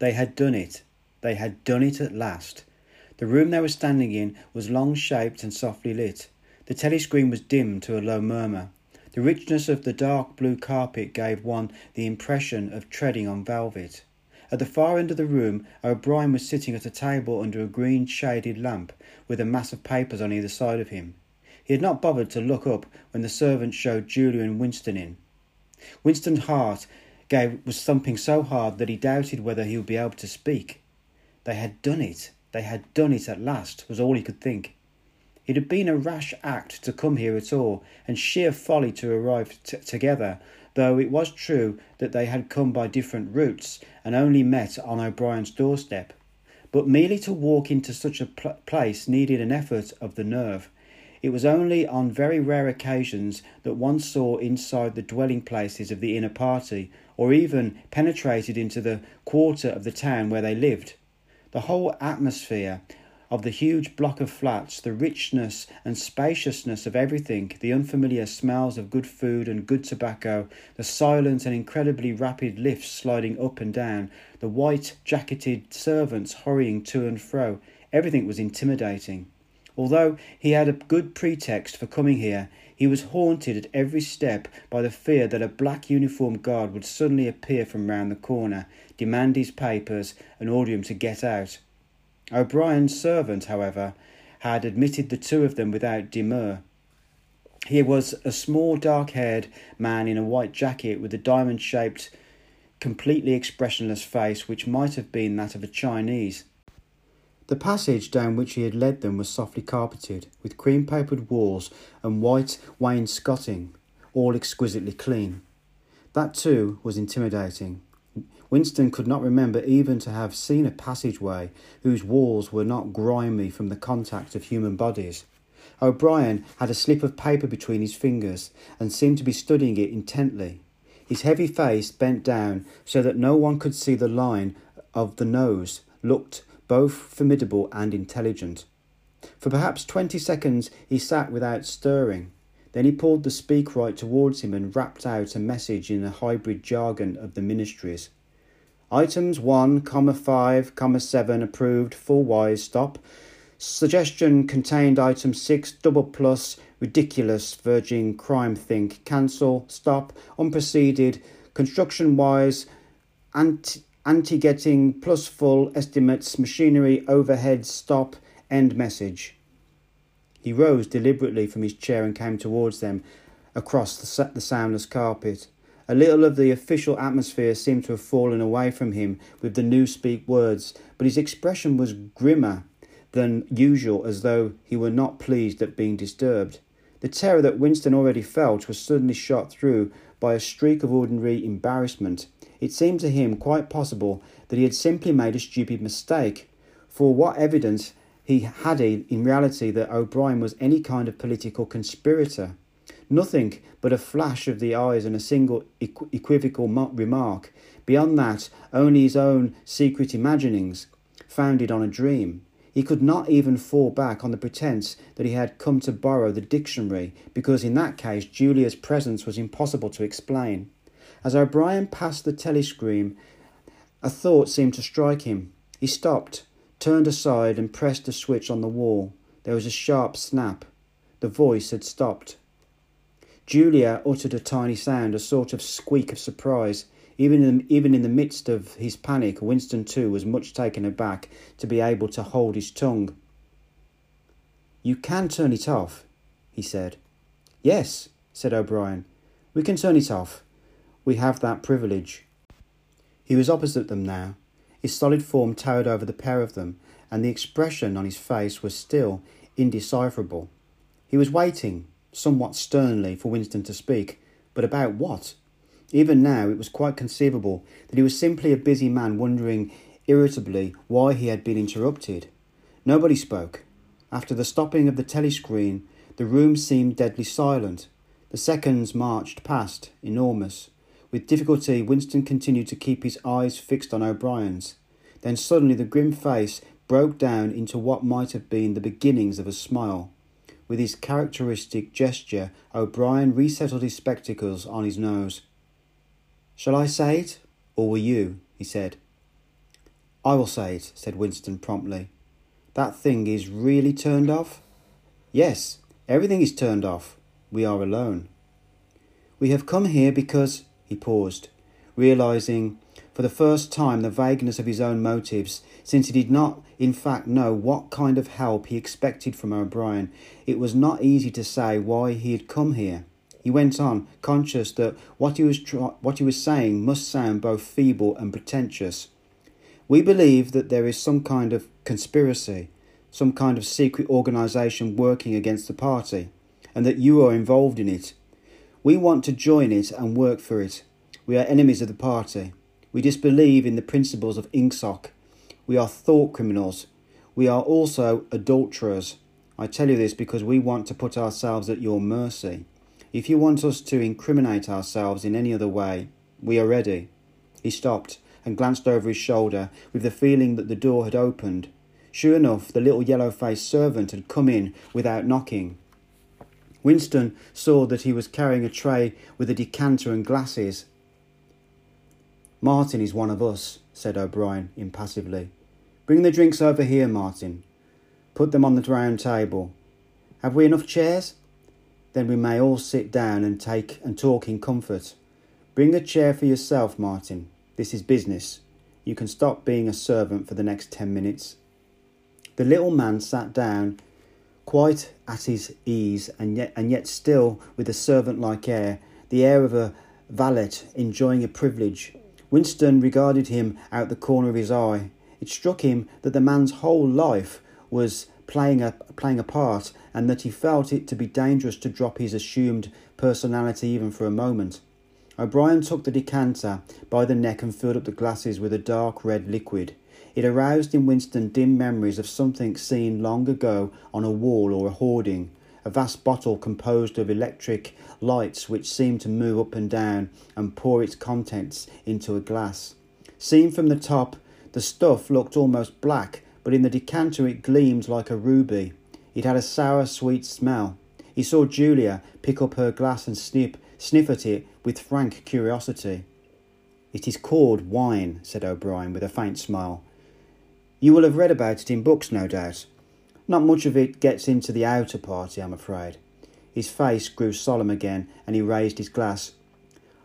They had done it. They had done it at last. The room they were standing in was long shaped and softly lit. The telescreen was dim to a low murmur. The richness of the dark blue carpet gave one the impression of treading on velvet. At the far end of the room, O'Brien was sitting at a table under a green shaded lamp, with a mass of papers on either side of him. He had not bothered to look up when the servant showed Julia and Winston in. Winston's heart gave, was thumping so hard that he doubted whether he would be able to speak. They had done it. They had done it at last, was all he could think. It had been a rash act to come here at all, and sheer folly to arrive t- together, though it was true that they had come by different routes and only met on O'Brien's doorstep. But merely to walk into such a pl- place needed an effort of the nerve. It was only on very rare occasions that one saw inside the dwelling places of the inner party, or even penetrated into the quarter of the town where they lived. The whole atmosphere of the huge block of flats, the richness and spaciousness of everything, the unfamiliar smells of good food and good tobacco, the silent and incredibly rapid lifts sliding up and down, the white jacketed servants hurrying to and fro, everything was intimidating. Although he had a good pretext for coming here, he was haunted at every step by the fear that a black uniformed guard would suddenly appear from round the corner, demand his papers, and order him to get out. O'Brien's servant, however, had admitted the two of them without demur. He was a small, dark haired man in a white jacket with a diamond shaped, completely expressionless face which might have been that of a Chinese. The passage down which he had led them was softly carpeted, with cream papered walls and white wainscoting, all exquisitely clean. That, too, was intimidating. Winston could not remember even to have seen a passageway whose walls were not grimy from the contact of human bodies. O'Brien had a slip of paper between his fingers and seemed to be studying it intently. His heavy face, bent down so that no one could see the line of the nose, looked both formidable and intelligent. For perhaps twenty seconds he sat without stirring. Then he pulled the speakwrite towards him and rapped out a message in the hybrid jargon of the ministries. Items 1, comma 5, comma 7 approved, full wise, stop. Suggestion contained item 6, doubleplus, ridiculous, virgin, crimethink, cancel, stop, unproceeded, construction wise, anti, anti getting, plus full, estimates, machinery, overhead, stop, end message. He rose deliberately from his chair and came towards them across the, the soundless carpet. A little of the official atmosphere seemed to have fallen away from him with the Newspeak words, but his expression was grimmer than usual, as though he were not pleased at being disturbed. The terror that Winston already felt was suddenly shot through by a streak of ordinary embarrassment. It seemed to him quite possible that he had simply made a stupid mistake, for what evidence he had in reality that O'Brien was any kind of political conspirator? Nothing but a flash of the eyes and a single equ- equivocal remark. Beyond that, only his own secret imaginings, founded on a dream. He could not even fall back on the pretence that he had come to borrow the dictionary, because in that case Julia's presence was impossible to explain. As O'Brien passed the telescreen, a thought seemed to strike him. He stopped, turned aside, and pressed a switch on the wall. There was a sharp snap. The voice had stopped. Julia uttered a tiny sound, a sort of squeak of surprise. Even in, even in the midst of his panic, Winston too was much taken aback to be able to hold his tongue. You can turn it off, he said. Yes, said O'Brien. We can turn it off. We have that privilege. He was opposite them now. His solid form towered over the pair of them, and the expression on his face was still indecipherable. He was waiting, somewhat sternly, for Winston to speak. But about what? Even now, it was quite conceivable that he was simply a busy man wondering irritably why he had been interrupted. Nobody spoke. After the stopping of the telescreen, the room seemed deadly silent. The seconds marched past, enormous. With difficulty, Winston continued to keep his eyes fixed on O'Brien's. Then suddenly the grim face broke down into what might have been the beginnings of a smile. With his characteristic gesture, O'Brien resettled his spectacles on his nose. Shall I say it, or will you? he said. I will say it, said Winston promptly. That thing is really turned off? Yes, everything is turned off. We are alone. We have come here because. He paused, realizing for the first time the vagueness of his own motives, since he did not, in fact, know what kind of help he expected from O'Brien. It was not easy to say why he had come here. He went on, conscious that what he was what he was saying must sound both feeble and pretentious. We believe that there is some kind of conspiracy, some kind of secret organisation working against the party, and that you are involved in it. We want to join it and work for it. We are enemies of the party. We disbelieve in the principles of Ingsoc. We are thought criminals. We are also adulterers. I tell you this because we want to put ourselves at your mercy. If you want us to incriminate ourselves in any other way, we are ready. He stopped and glanced over his shoulder with the feeling that the door had opened. Sure enough, the little yellow faced servant had come in without knocking. Winston saw that he was carrying a tray with a decanter and glasses. Martin is one of us, said O'Brien impassively. Bring the drinks over here, Martin. Put them on the round table. Have we enough chairs? Then we may all sit down and take and talk in comfort. Bring a chair for yourself, Martin. This is business. You can stop being a servant for the next ten minutes. The little man sat down, quite at his ease, and yet, and yet still with a servant like air, the air of a valet enjoying a privilege. Winston regarded him out the corner of his eye. It struck him that the man's whole life was playing a, playing a part, and that he felt it to be dangerous to drop his assumed personality even for a moment. O'Brien took the decanter by the neck and filled up the glasses with a dark red liquid. It aroused in Winston dim memories of something seen long ago on a wall or a hoarding, a vast bottle composed of electric lights which seemed to move up and down and pour its contents into a glass. Seen from the top, the stuff looked almost black, but in the decanter it gleamed like a ruby. It had a sour, sweet smell. He saw Julia pick up her glass and snip sniff at it with frank curiosity. It is called wine, said O'Brien with a faint smile. You will have read about it in books, no doubt. Not much of it gets into the outer party, I'm afraid. His face grew solemn again, and he raised his glass.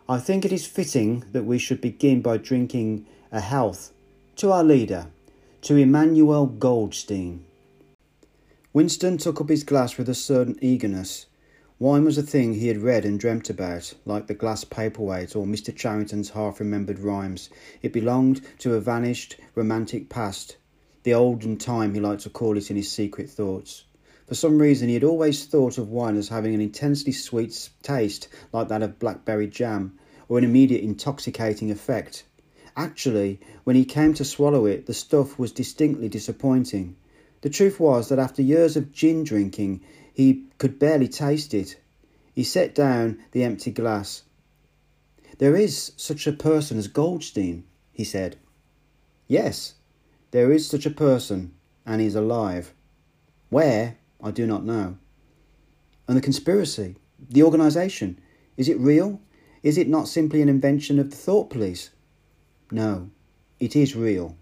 I think it is fitting that we should begin by drinking a health to our leader, to Emmanuel Goldstein. Winston took up his glass with a certain eagerness. Wine was a thing he had read and dreamt about, like the glass paperweight or Mr. Charrington's half remembered rhymes. It belonged to a vanished, romantic past, the olden time he liked to call it in his secret thoughts. For some reason, he had always thought of wine as having an intensely sweet taste, like that of blackberry jam, or an immediate intoxicating effect. Actually, when he came to swallow it, the stuff was distinctly disappointing. The truth was that after years of gin drinking, he could barely taste it. He set down the empty glass. There is such a person as Goldstein, he said. Yes, there is such a person, and he is alive. Where, I do not know. And the conspiracy, the organisation, is it real? Is it not simply an invention of the thought police? No, it is real.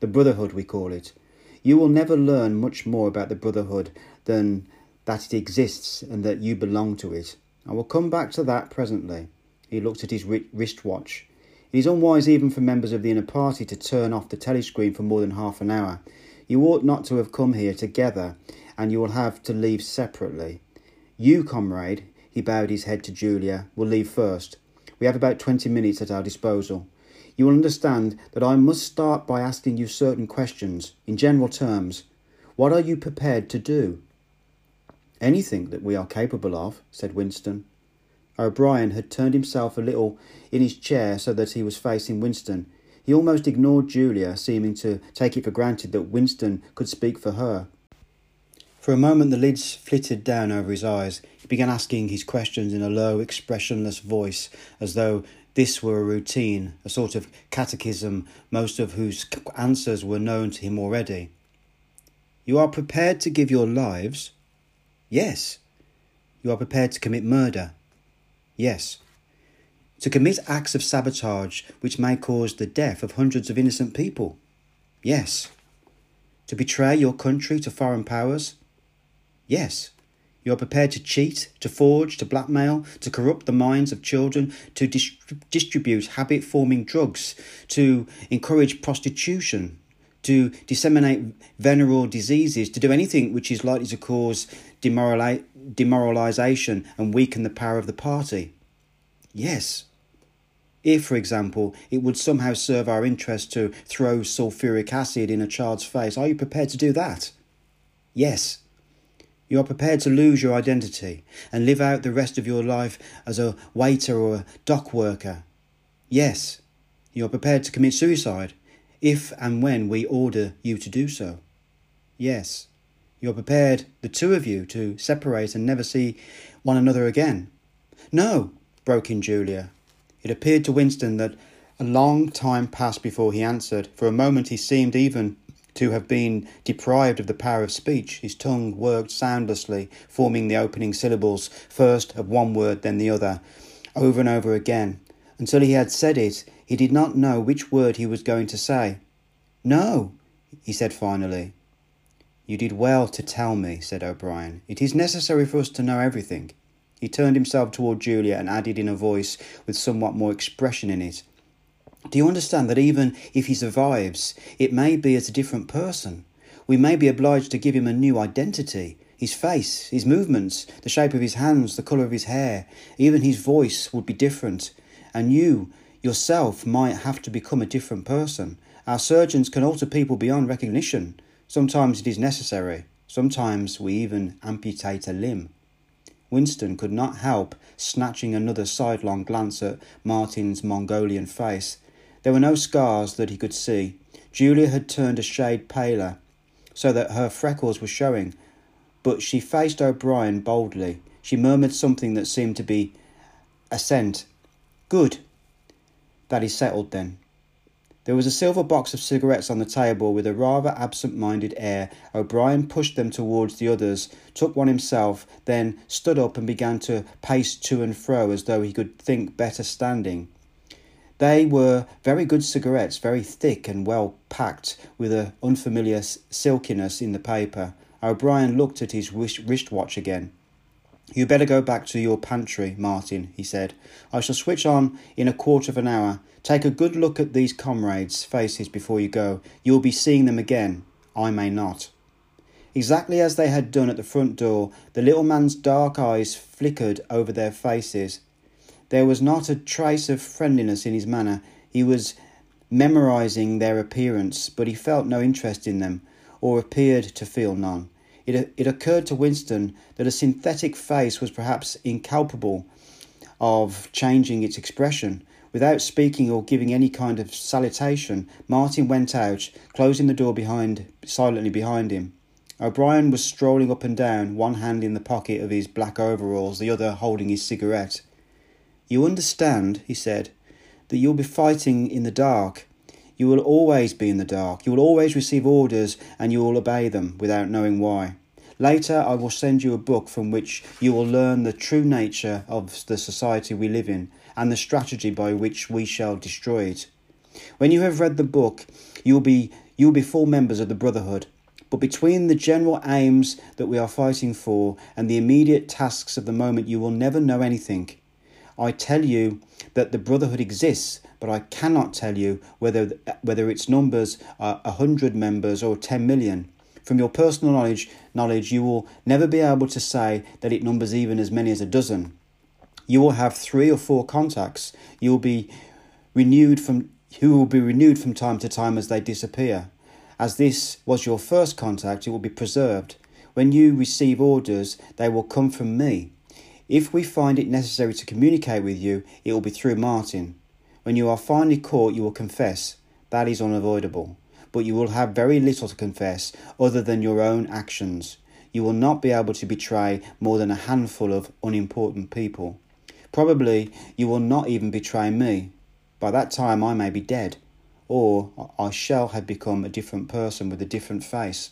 The Brotherhood, we call it. You will never learn much more about the Brotherhood than that it exists and that you belong to it. I will come back to that presently. He looked at his wristwatch. It is unwise even for members of the inner party to turn off the telescreen for more than half an hour. You ought not to have come here together, and you will have to leave separately. You, comrade, he bowed his head to Julia, will leave first. We have about twenty minutes at our disposal. You will understand that I must start by asking you certain questions, in general terms. What are you prepared to do? Anything that we are capable of, said Winston. O'Brien had turned himself a little in his chair so that he was facing Winston. He almost ignored Julia, seeming to take it for granted that Winston could speak for her. For a moment the lids flitted down over his eyes. He began asking his questions in a low, expressionless voice, as though this were a routine, a sort of catechism, most of whose answers were known to him already. You are prepared to give your lives? Yes. You are prepared to commit murder? Yes. To commit acts of sabotage which may cause the death of hundreds of innocent people? Yes. To betray your country to foreign powers? Yes. You are prepared to cheat, to forge, to blackmail, to corrupt the minds of children, to dis- distribute habit forming drugs, to encourage prostitution, to disseminate venereal diseases, to do anything which is likely to cause demorali- demoralization and weaken the power of the party. Yes. If, for example, it would somehow serve our interest to throw sulfuric acid in a child's face, are you prepared to do that? Yes. You are prepared to lose your identity and live out the rest of your life as a waiter or a dock worker. Yes, you are prepared to commit suicide if and when we order you to do so. Yes, you are prepared, the two of you, to separate and never see one another again. No, broke in Julia. It appeared to Winston that a long time passed before he answered. For a moment he seemed even to have been deprived of the power of speech. His tongue worked soundlessly, forming the opening syllables, first of one word, then the other, over and over again. Until he had said it, he did not know which word he was going to say. No, he said finally. You did well to tell me, said O'Brien. It is necessary for us to know everything. He turned himself toward Julia and added in a voice with somewhat more expression in it. Do you understand that even if he survives, it may be as a different person? We may be obliged to give him a new identity. His face, his movements, the shape of his hands, the colour of his hair, even his voice would be different. And you, yourself, might have to become a different person. Our surgeons can alter people beyond recognition. Sometimes it is necessary. Sometimes we even amputate a limb. Winston could not help snatching another sidelong glance at Martin's Mongolian face. There were no scars that he could see. Julia had turned a shade paler, so that her freckles were showing, but she faced O'Brien boldly. She murmured something that seemed to be assent. Good. That is settled then. There was a silver box of cigarettes on the table. With a rather absent minded air, O'Brien pushed them towards the others, took one himself, then stood up and began to pace to and fro as though he could think better standing. They were very good cigarettes, very thick and well packed, with an unfamiliar silkiness in the paper. O'Brien looked at his wristwatch again. You better go back to your pantry, Martin, he said. I shall switch on in a quarter of an hour. Take a good look at these comrades' faces before you go. You will be seeing them again. I may not. Exactly as they had done at the front door, the little man's dark eyes flickered over their faces. There was not a trace of friendliness in his manner. He was memorizing their appearance, but he felt no interest in them, or appeared to feel none. It, it occurred to Winston that a synthetic face was perhaps incapable of changing its expression. Without speaking or giving any kind of salutation, Martin went out, closing the door behind silently behind him. O'Brien was strolling up and down, one hand in the pocket of his black overalls, the other holding his cigarette. You understand, he said, that you'll be fighting in the dark. You will always be in the dark. You will always receive orders and you will obey them without knowing why. Later, I will send you a book from which you will learn the true nature of the society we live in and the strategy by which we shall destroy it. When you have read the book, you will be you will be full members of the Brotherhood. But between the general aims that we are fighting for and the immediate tasks of the moment, you will never know anything. I tell you that the Brotherhood exists, but I cannot tell you whether, whether its numbers are a hundred members or ten million. From your personal knowledge, knowledge, you will never be able to say that it numbers even as many as a dozen. You will have three or four contacts. You will be renewed from who will be renewed from time to time as they disappear. As this was your first contact, it will be preserved. When you receive orders, they will come from me. If we find it necessary to communicate with you, it will be through Martin. When you are finally caught, you will confess. That is unavoidable. But you will have very little to confess other than your own actions. You will not be able to betray more than a handful of unimportant people. Probably you will not even betray me. By that time I may be dead, or I shall have become a different person with a different face.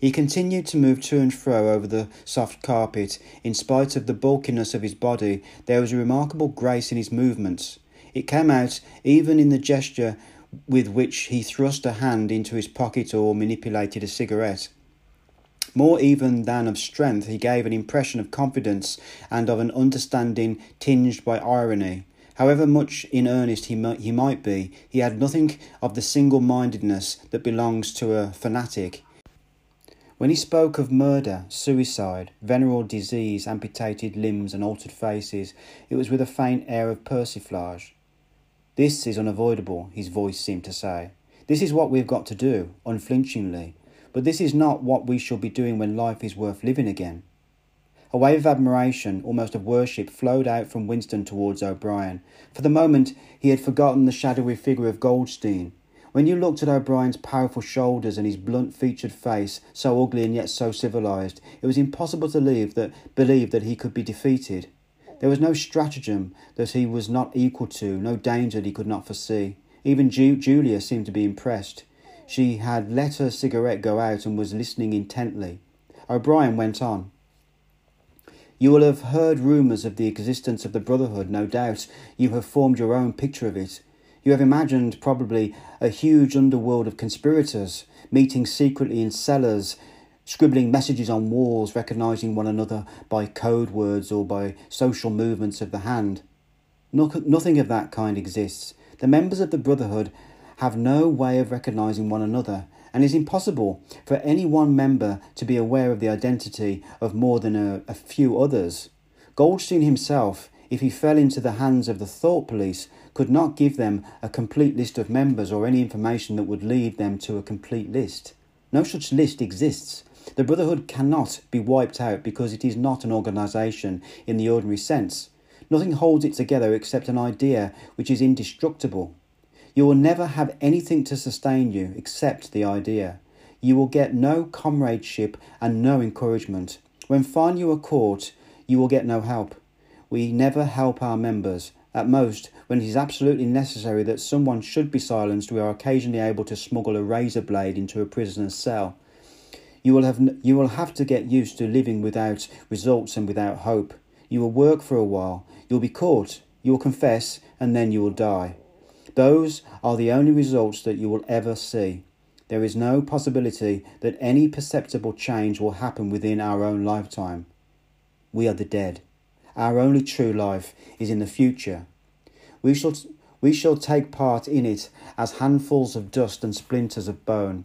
He continued to move to and fro over the soft carpet. In spite of the bulkiness of his body, there was a remarkable grace in his movements. It came out even in the gesture with which he thrust a hand into his pocket or manipulated a cigarette. More even than of strength, he gave an impression of confidence and of an understanding tinged by irony. However much in earnest he might, he might be, he had nothing of the single mindedness that belongs to a fanatic. When he spoke of murder, suicide, venereal disease, amputated limbs, and altered faces, it was with a faint air of persiflage. This is unavoidable, his voice seemed to say. This is what we've got to do, unflinchingly. But this is not what we shall be doing when life is worth living again. A wave of admiration, almost of worship, flowed out from Winston towards O'Brien. For the moment, he had forgotten the shadowy figure of Goldstein. When you looked at O'Brien's powerful shoulders and his blunt featured face, so ugly and yet so civilized, it was impossible to believe that, believe that he could be defeated. There was no stratagem that he was not equal to, no danger that he could not foresee. Even Ju- Julia seemed to be impressed. She had let her cigarette go out and was listening intently. O'Brien went on. You will have heard rumours of the existence of the Brotherhood, no doubt. You have formed your own picture of it. You have imagined probably a huge underworld of conspirators, meeting secretly in cellars, scribbling messages on walls, recognizing one another by code words or by social movements of the hand. nothing of that kind exists. The members of the Brotherhood have no way of recognizing one another, and it is impossible for any one member to be aware of the identity of more than a, a few others. Goldstein himself, if he fell into the hands of the thought police, could not give them a complete list of members or any information that would lead them to a complete list. No such list exists. The Brotherhood cannot be wiped out because it is not an organisation in the ordinary sense. Nothing holds it together except an idea which is indestructible. You will never have anything to sustain you except the idea. You will get no comradeship and no encouragement. When finally you are caught, you will get no help. We never help our members. At most, when it is absolutely necessary that someone should be silenced, we are occasionally able to smuggle a razor blade into a prisoner's cell. You will have you will have to get used to living without results and without hope. You will work for a while. You will be caught. You will confess, and then you will die. Those are the only results that you will ever see. There is no possibility that any perceptible change will happen within our own lifetime. We are the dead. Our only true life is in the future. We shall, we shall take part in it as handfuls of dust and splinters of bone.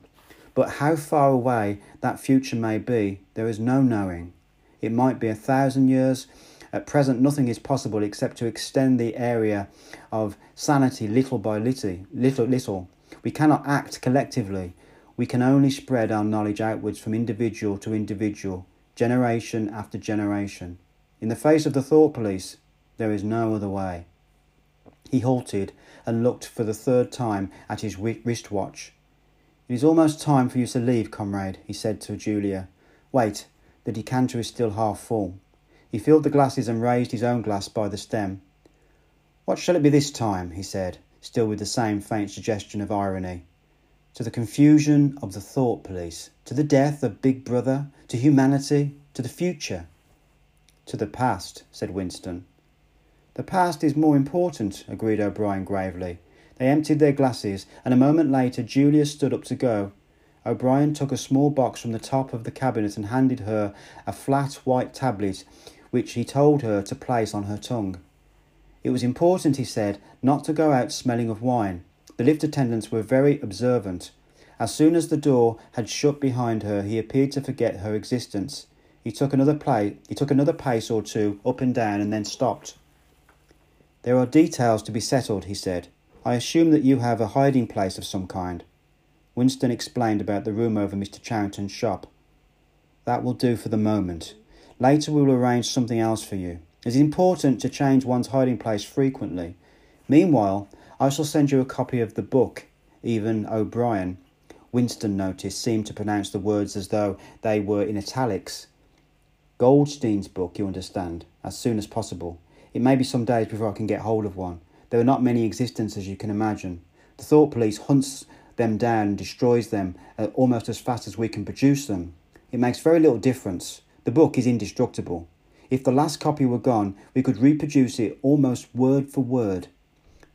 But how far away that future may be, there is no knowing. It might be a thousand years. At present, nothing is possible except to extend the area of sanity little by little, little, little. We cannot act collectively. We can only spread our knowledge outwards from individual to individual, generation after generation. In the face of the thought police, there is no other way. He halted and looked for the third time at his wristwatch. It is almost time for you to leave, comrade, he said to Julia. Wait, the decanter is still half full. He filled the glasses and raised his own glass by the stem. What shall it be this time? he said, still with the same faint suggestion of irony. To the confusion of the thought police, to the death of Big Brother, to humanity, to the future. To the past, said Winston. The past is more important, agreed O'Brien gravely. They emptied their glasses, and a moment later Julia stood up to go. O'Brien took a small box from the top of the cabinet and handed her a flat white tablet, which he told her to place on her tongue. It was important, he said, not to go out smelling of wine. The lift attendants were very observant. As soon as the door had shut behind her, he appeared to forget her existence. He took another play, he took another pace or two up and down and then stopped. There are details to be settled, he said. I assume that you have a hiding place of some kind. Winston explained about the room over Mr. Charrington's shop. That will do for the moment. Later we will arrange something else for you. It is important to change one's hiding place frequently. Meanwhile, I shall send you a copy of the book, even O'Brien. Winston noticed seemed to pronounce the words as though they were in italics. Goldstein's book, you understand, as soon as possible. It may be some days before I can get hold of one. There are not many existences, as you can imagine. The thought police hunts them down and destroys them uh, almost as fast as we can produce them. It makes very little difference. The book is indestructible. If the last copy were gone, we could reproduce it almost word for word.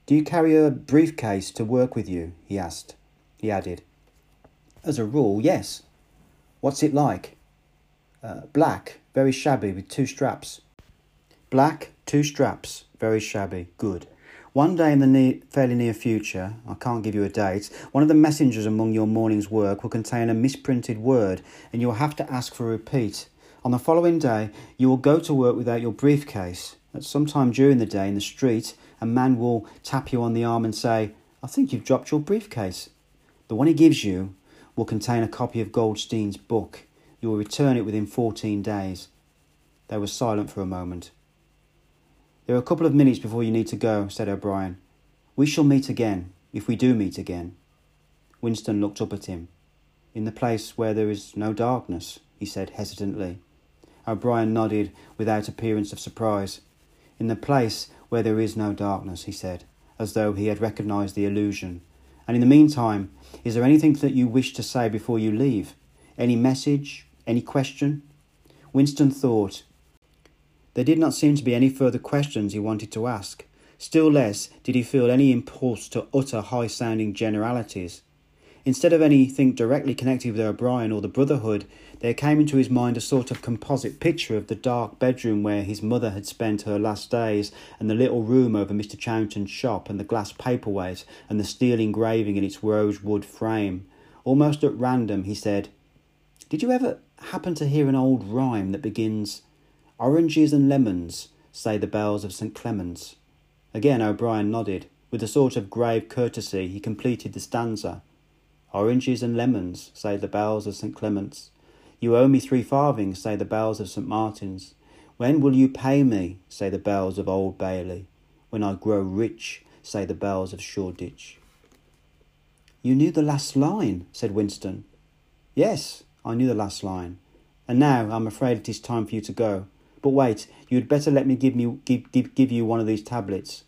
Do you carry a briefcase to work with you? he asked. He added, As a rule, yes. What's it like? Uh, black, very shabby, with two straps. Black, two straps, very shabby, good. One day in the near, fairly near future, I can't give you a date, one of the messengers among your morning's work will contain a misprinted word and you will have to ask for a repeat. On the following day, you will go to work without your briefcase. At some time during the day in the street, a man will tap you on the arm and say, I think you've dropped your briefcase. The one he gives you will contain a copy of Goldstein's book. You will return it within 14 days. They were silent for a moment. There are a couple of minutes before you need to go, said O'Brien. We shall meet again, if we do meet again. Winston looked up at him. In the place where there is no darkness, he said hesitantly. O'Brien nodded without appearance of surprise. In the place where there is no darkness, he said, as though he had recognized the allusion. And in the meantime, is there anything that you wish to say before you leave? Any message? Any question? Winston thought there did not seem to be any further questions he wanted to ask. Still less did he feel any impulse to utter high sounding generalities. Instead of anything directly connected with O'Brien or the Brotherhood, there came into his mind a sort of composite picture of the dark bedroom where his mother had spent her last days, and the little room over Mr. Charrington's shop, and the glass paperweight, and the steel engraving in its rosewood frame. Almost at random, he said, Did you ever happen to hear an old rhyme that begins, Oranges and lemons, say the bells of St. Clement's. Again O'Brien nodded. With a sort of grave courtesy, he completed the stanza. Oranges and lemons, say the bells of St. Clement's. You owe me three farthings, say the bells of St. Martin's. When will you pay me, say the bells of Old Bailey. When I grow rich, say the bells of Shoreditch. You knew the last line, said Winston. Yes, I knew the last line. And now I'm afraid it is time for you to go. But wait, you'd better let me give, me, give, give, give you one of these tablets.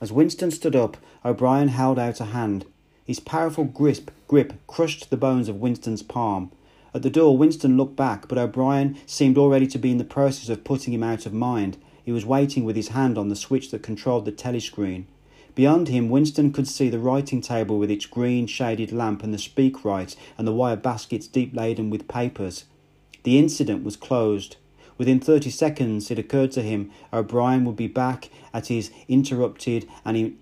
As Winston stood up, O'Brien held out a hand. His powerful grip, grip crushed the bones of Winston's palm. At the door, Winston looked back, but O'Brien seemed already to be in the process of putting him out of mind. He was waiting with his hand on the switch that controlled the telescreen. Beyond him, Winston could see the writing table with its green shaded lamp and the speakwrite and the wire baskets deep laden with papers. The incident was closed. Within 30 seconds, it occurred to him O'Brien would be back at his interrupted and,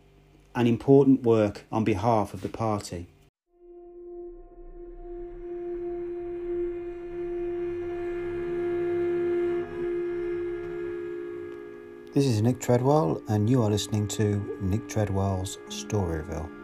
and important work on behalf of the party. This is Nick Treadwell, and you are listening to Nick Treadwell's Storyville.